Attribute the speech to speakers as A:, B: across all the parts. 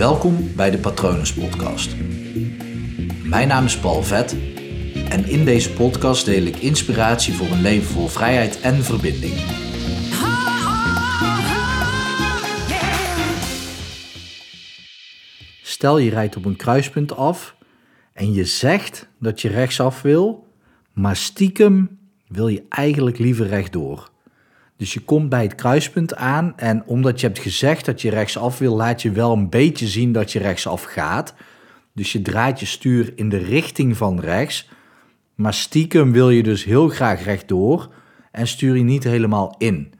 A: Welkom bij de Patronus Podcast. Mijn naam is Paul Vet en in deze podcast deel ik inspiratie voor een leven vol vrijheid en verbinding. Stel je rijdt op een kruispunt af en je zegt dat je rechtsaf wil, maar stiekem wil je eigenlijk liever rechtdoor. Dus je komt bij het kruispunt aan en omdat je hebt gezegd dat je rechtsaf wil, laat je wel een beetje zien dat je rechtsaf gaat. Dus je draait je stuur in de richting van rechts, maar stiekem wil je dus heel graag rechtdoor en stuur je niet helemaal in.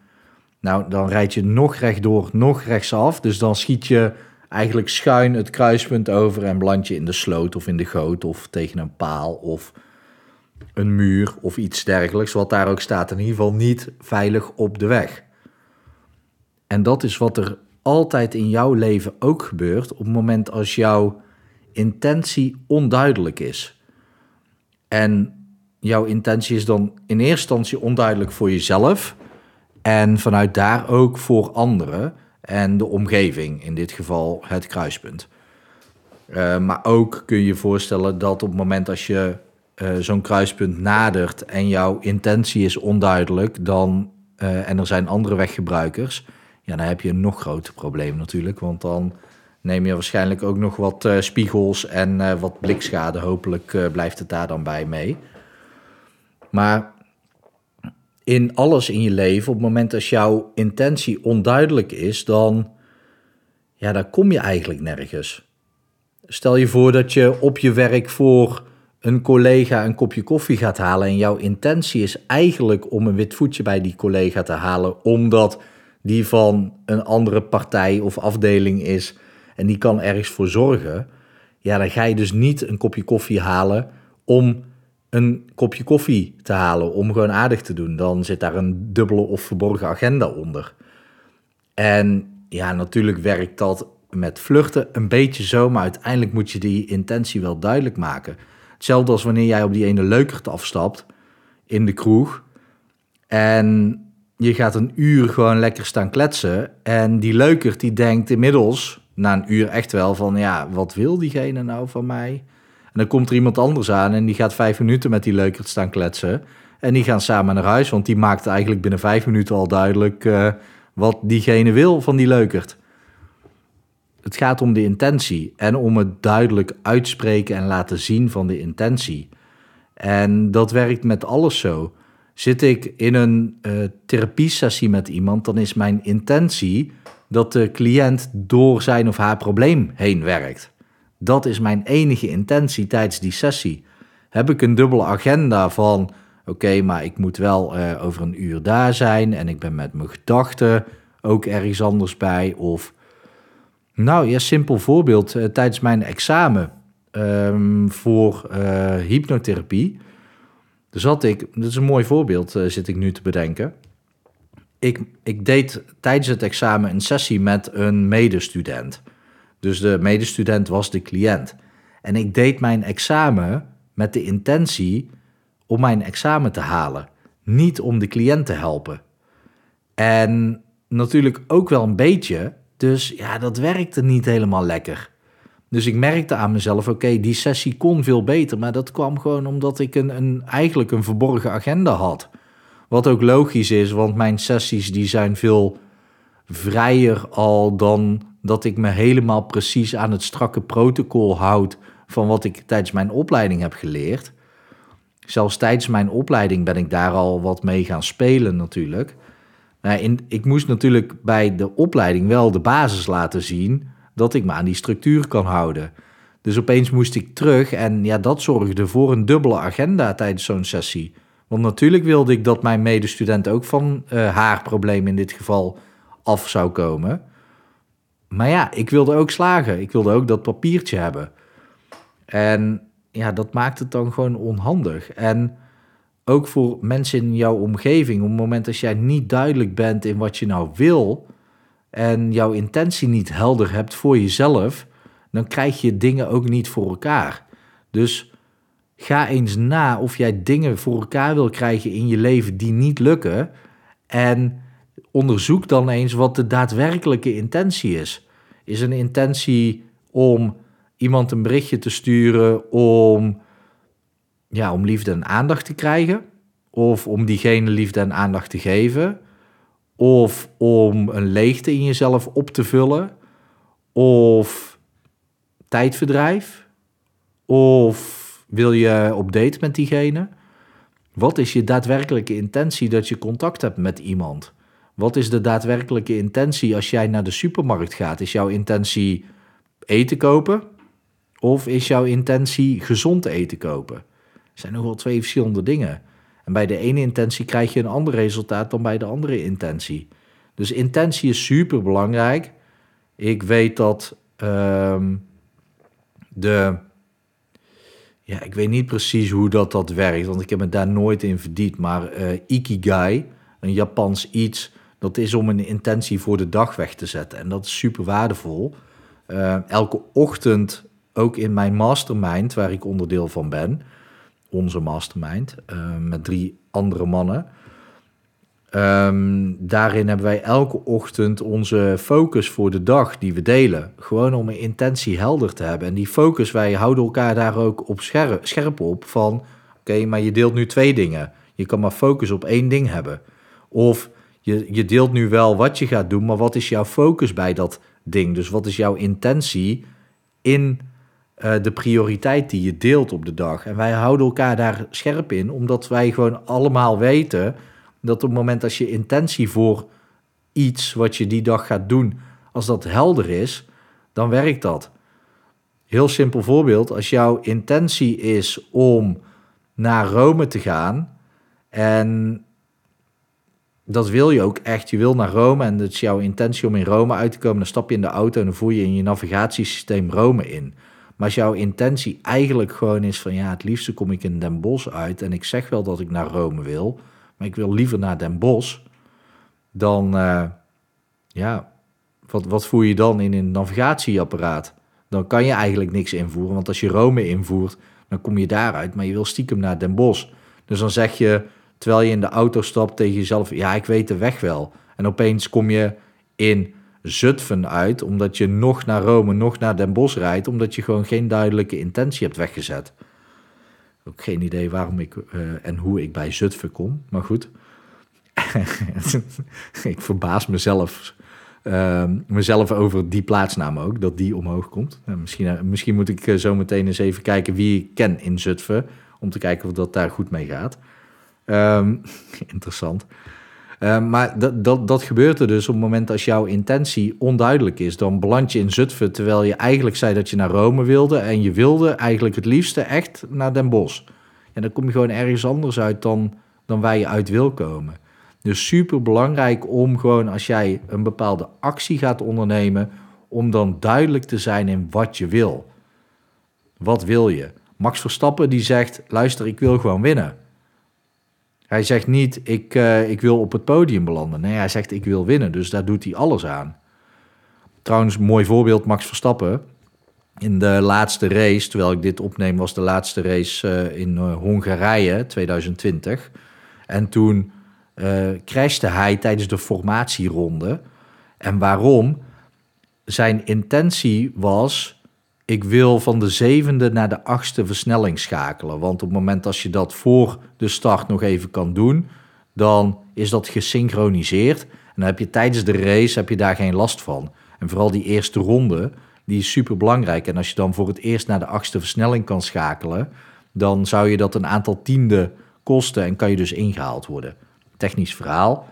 A: Nou, dan rijd je nog rechtdoor, nog rechtsaf, dus dan schiet je eigenlijk schuin het kruispunt over en beland je in de sloot of in de goot of tegen een paal of een muur of iets dergelijks, wat daar ook staat. In ieder geval niet veilig op de weg. En dat is wat er altijd in jouw leven ook gebeurt op het moment als jouw intentie onduidelijk is. En jouw intentie is dan in eerste instantie onduidelijk voor jezelf en vanuit daar ook voor anderen en de omgeving, in dit geval het kruispunt. Uh, maar ook kun je je voorstellen dat op het moment als je uh, zo'n kruispunt nadert en jouw intentie is onduidelijk, dan, uh, en er zijn andere weggebruikers, ja, dan heb je een nog groter probleem natuurlijk. Want dan neem je waarschijnlijk ook nog wat uh, spiegels en wat blikschade. Hopelijk blijft het daar dan bij mee. Maar in alles in je leven, op het moment dat jouw intentie onduidelijk is, dan, ja, dan kom je eigenlijk nergens. Stel je voor dat je op je werk voor een collega een kopje koffie gaat halen en jouw intentie is eigenlijk om een wit voetje bij die collega te halen, omdat die van een andere partij of afdeling is en die kan ergens voor zorgen, ja, dan ga je dus niet een kopje koffie halen om een kopje koffie te halen, om gewoon aardig te doen. Dan zit daar een dubbele of verborgen agenda onder. En ja, natuurlijk werkt dat met vluchten een beetje zo, maar uiteindelijk moet je die intentie wel duidelijk maken. Hetzelfde als wanneer jij op die ene leukert afstapt in de kroeg. En je gaat een uur gewoon lekker staan kletsen. En die leukert die denkt inmiddels, na een uur echt wel van... ja, wat wil diegene nou van mij? En dan komt er iemand anders aan en die gaat vijf minuten met die leukert staan kletsen. En die gaan samen naar huis, want die maakt eigenlijk binnen vijf minuten al duidelijk... Uh, wat diegene wil van die leukert. Het gaat om de intentie en om het duidelijk uitspreken en laten zien van de intentie. En dat werkt met alles zo. Zit ik in een uh, therapiesessie met iemand, dan is mijn intentie dat de cliënt door zijn of haar probleem heen werkt. Dat is mijn enige intentie tijdens die sessie. Heb ik een dubbele agenda van: oké, maar ik moet wel uh, over een uur daar zijn en ik ben met mijn gedachten ook ergens anders bij. Of nou ja, simpel voorbeeld. Uh, tijdens mijn examen um, voor uh, hypnotherapie zat ik, dat is een mooi voorbeeld, uh, zit ik nu te bedenken. Ik, ik deed tijdens het examen een sessie met een medestudent. Dus de medestudent was de cliënt. En ik deed mijn examen met de intentie om mijn examen te halen, niet om de cliënt te helpen. En natuurlijk ook wel een beetje dus ja, dat werkte niet helemaal lekker. Dus ik merkte aan mezelf, oké, die sessie kon veel beter, maar dat kwam gewoon omdat ik een, een, eigenlijk een verborgen agenda had. Wat ook logisch is, want mijn sessies die zijn veel vrijer al dan dat ik me helemaal precies aan het strakke protocol houd van wat ik tijdens mijn opleiding heb geleerd. Zelfs tijdens mijn opleiding ben ik daar al wat mee gaan spelen natuurlijk. Nou, ik moest natuurlijk bij de opleiding wel de basis laten zien dat ik me aan die structuur kan houden. Dus opeens moest ik terug en ja, dat zorgde voor een dubbele agenda tijdens zo'n sessie. Want natuurlijk wilde ik dat mijn medestudent ook van uh, haar probleem in dit geval af zou komen. Maar ja, ik wilde ook slagen. Ik wilde ook dat papiertje hebben. En ja, dat maakt het dan gewoon onhandig. En ook voor mensen in jouw omgeving, op het moment dat jij niet duidelijk bent in wat je nou wil en jouw intentie niet helder hebt voor jezelf, dan krijg je dingen ook niet voor elkaar. Dus ga eens na of jij dingen voor elkaar wil krijgen in je leven die niet lukken en onderzoek dan eens wat de daadwerkelijke intentie is. Is een intentie om iemand een berichtje te sturen om, ja, om liefde en aandacht te krijgen? Of om diegene liefde en aandacht te geven? Of om een leegte in jezelf op te vullen? Of tijdverdrijf? Of wil je op date met diegene? Wat is je daadwerkelijke intentie dat je contact hebt met iemand? Wat is de daadwerkelijke intentie als jij naar de supermarkt gaat? Is jouw intentie eten kopen? Of is jouw intentie gezond eten kopen? Zijn nogal twee verschillende dingen. En bij de ene intentie krijg je een ander resultaat dan bij de andere intentie. Dus intentie is super belangrijk. Ik weet dat ehm, de. Ja, ik weet niet precies hoe dat, dat werkt, want ik heb me daar nooit in verdiept. Maar uh, Ikigai, een Japans iets, dat is om een intentie voor de dag weg te zetten. En dat is super waardevol. Uh, elke ochtend, ook in mijn mastermind, waar ik onderdeel van ben, onze mastermind, uh, met drie andere mannen. Um, daarin hebben wij elke ochtend onze focus voor de dag die we delen. Gewoon om een intentie helder te hebben. En die focus, wij houden elkaar daar ook op scherp, scherp op van... Oké, maar je deelt nu twee dingen. Je kan maar focus op één ding hebben. Of je, je deelt nu wel wat je gaat doen, maar wat is jouw focus bij dat ding? Dus wat is jouw intentie in uh, de prioriteit die je deelt op de dag? En wij houden elkaar daar scherp in, omdat wij gewoon allemaal weten dat op het moment als je intentie voor iets wat je die dag gaat doen, als dat helder is, dan werkt dat. Heel simpel voorbeeld, als jouw intentie is om naar Rome te gaan en dat wil je ook echt. Je wil naar Rome en het is jouw intentie om in Rome uit te komen. Dan stap je in de auto en dan voer je in je navigatiesysteem Rome in. Maar als jouw intentie eigenlijk gewoon is van ja, het liefste kom ik in Den Bosch uit en ik zeg wel dat ik naar Rome wil, maar ik wil liever naar Den Bosch, dan uh, ja, wat, wat voer je dan in een navigatieapparaat? Dan kan je eigenlijk niks invoeren, want als je Rome invoert, dan kom je daaruit, maar je wil stiekem naar Den Bosch. Dus dan zeg je, terwijl je in de auto stapt tegen jezelf, ja, ik weet de weg wel. En opeens kom je in Zutphen uit, omdat je nog naar Rome, nog naar Den Bosch rijdt, omdat je gewoon geen duidelijke intentie hebt weggezet. Ook geen idee waarom ik uh, en hoe ik bij Zutphen kom, maar goed. ik verbaas mezelf, uh, mezelf over die plaatsnaam ook, dat die omhoog komt. Uh, misschien, misschien moet ik zo meteen eens even kijken wie ik ken in Zutphen, om te kijken of dat daar goed mee gaat. Um, interessant. Uh, maar dat, dat, dat gebeurt er dus op het moment als jouw intentie onduidelijk is. Dan beland je in Zutphen terwijl je eigenlijk zei dat je naar Rome wilde. En je wilde eigenlijk het liefste echt naar Den Bosch. En dan kom je gewoon ergens anders uit dan, dan waar je uit wil komen. Dus super belangrijk om gewoon als jij een bepaalde actie gaat ondernemen, om dan duidelijk te zijn in wat je wil. Wat wil je? Max Verstappen die zegt: luister, ik wil gewoon winnen. Hij zegt niet, ik, uh, ik wil op het podium belanden. Nee, hij zegt, ik wil winnen. Dus daar doet hij alles aan. Trouwens, mooi voorbeeld, Max Verstappen. In de laatste race, terwijl ik dit opneem, was de laatste race uh, in uh, Hongarije 2020. En toen crashte hij tijdens de formatieronde. En waarom? Zijn intentie was ik wil van de zevende naar de achtste versnelling schakelen. Want op het moment als je dat voor de start nog even kan doen, dan is dat gesynchroniseerd. En dan heb je tijdens de race heb je daar geen last van. En vooral die eerste ronde, die is super belangrijk. En als je dan voor het eerst naar de achtste versnelling kan schakelen, dan zou je dat een aantal tiende kosten en kan je dus ingehaald worden. Technisch verhaal.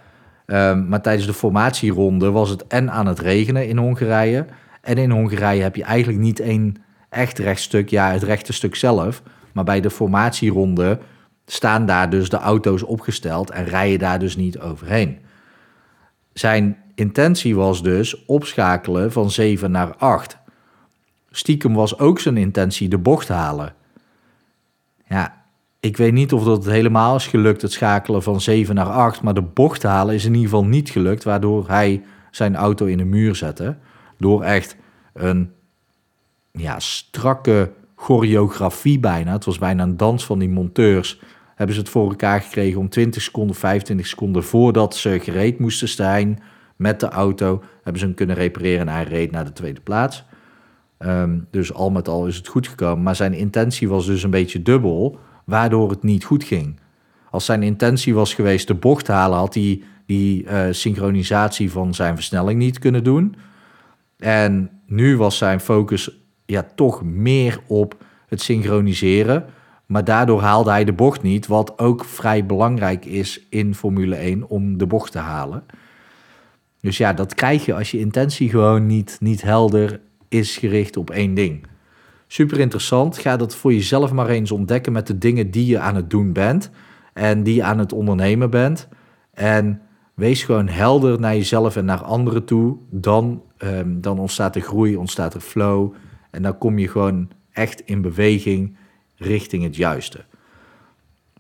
A: Um, maar tijdens de formatieronde was het en aan het regenen in Hongarije. En in Hongarije heb je eigenlijk niet één echt rechtstuk, ja, het rechte stuk zelf. Maar bij de formatieronde staan daar dus de auto's opgesteld en rijden daar dus niet overheen. Zijn intentie was dus opschakelen van 7 naar 8. Stiekem was ook zijn intentie de bocht halen. Ja, ik weet niet of dat helemaal is gelukt, het schakelen van 7 naar 8, maar de bocht halen is in ieder geval niet gelukt, waardoor hij zijn auto in de muur zette door echt een ja, strakke choreografie bijna. Het was bijna een dans van die monteurs. Hebben ze het voor elkaar gekregen om 20 seconden, 25 seconden voordat ze gereed moesten zijn met de auto. Hebben ze hem kunnen repareren en hij reed naar de tweede plaats. Ehm, dus al met al is het goed gekomen. Maar zijn intentie was dus een beetje dubbel, waardoor het niet goed ging. Als zijn intentie was geweest de bocht halen, had hij die uh, synchronisatie van zijn versnelling niet kunnen doen. En nu was zijn focus ja, toch meer op het synchroniseren. Maar daardoor haalde hij de bocht niet, wat ook vrij belangrijk is in Formule 1 om de bocht te halen. Dus ja, dat krijg je als je intentie gewoon niet, niet helder is gericht op één ding. Super interessant. Ga dat voor jezelf maar eens ontdekken met de dingen die je aan het doen bent en die je aan het ondernemen bent. En wees gewoon helder naar jezelf en naar anderen toe. Dan, um, dan ontstaat er groei, ontstaat er flow. En dan kom je gewoon echt in beweging richting het juiste.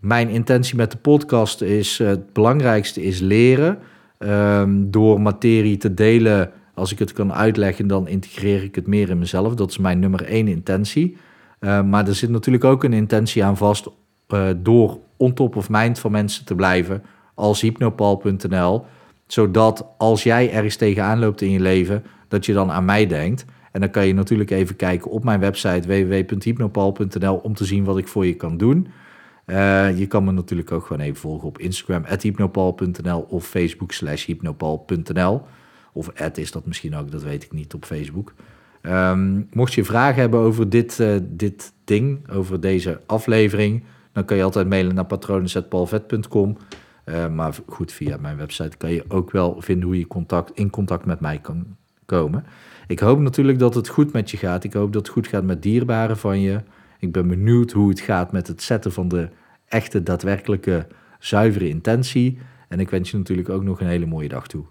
A: Mijn intentie met de podcast is: het belangrijkste is leren. Um, door materie te delen, als ik het kan uitleggen, dan integreer ik het meer in mezelf. Dat is mijn nummer één intentie. Uh, maar er zit natuurlijk ook een intentie aan vast uh, door on top of mind van mensen te blijven als hypnopal.nl. Zodat als jij ergens tegenaan loopt in je leven, dat je dan aan mij denkt. En dan kan je natuurlijk even kijken op mijn website www.hypnopal.nl om te zien wat ik voor je kan doen. Uh, je kan me natuurlijk ook gewoon even volgen op Instagram, hypnopal.nl of Facebook slash hypnopal.nl. Of is dat misschien ook, dat weet ik niet op Facebook. Um, mocht je vragen hebben over dit, uh, dit ding, over deze aflevering, dan kan je altijd mailen naar patronen.palvet.com. Eh, maar goed, via mijn website kan je ook wel vinden hoe je contact, in contact met mij kan komen. Ik hoop natuurlijk dat het goed met je gaat. Ik hoop dat het goed gaat met dierbaren van je. Ik ben benieuwd hoe het gaat met het zetten van de echte, daadwerkelijke, zuivere intentie. En ik wens je natuurlijk ook nog een hele mooie dag toe.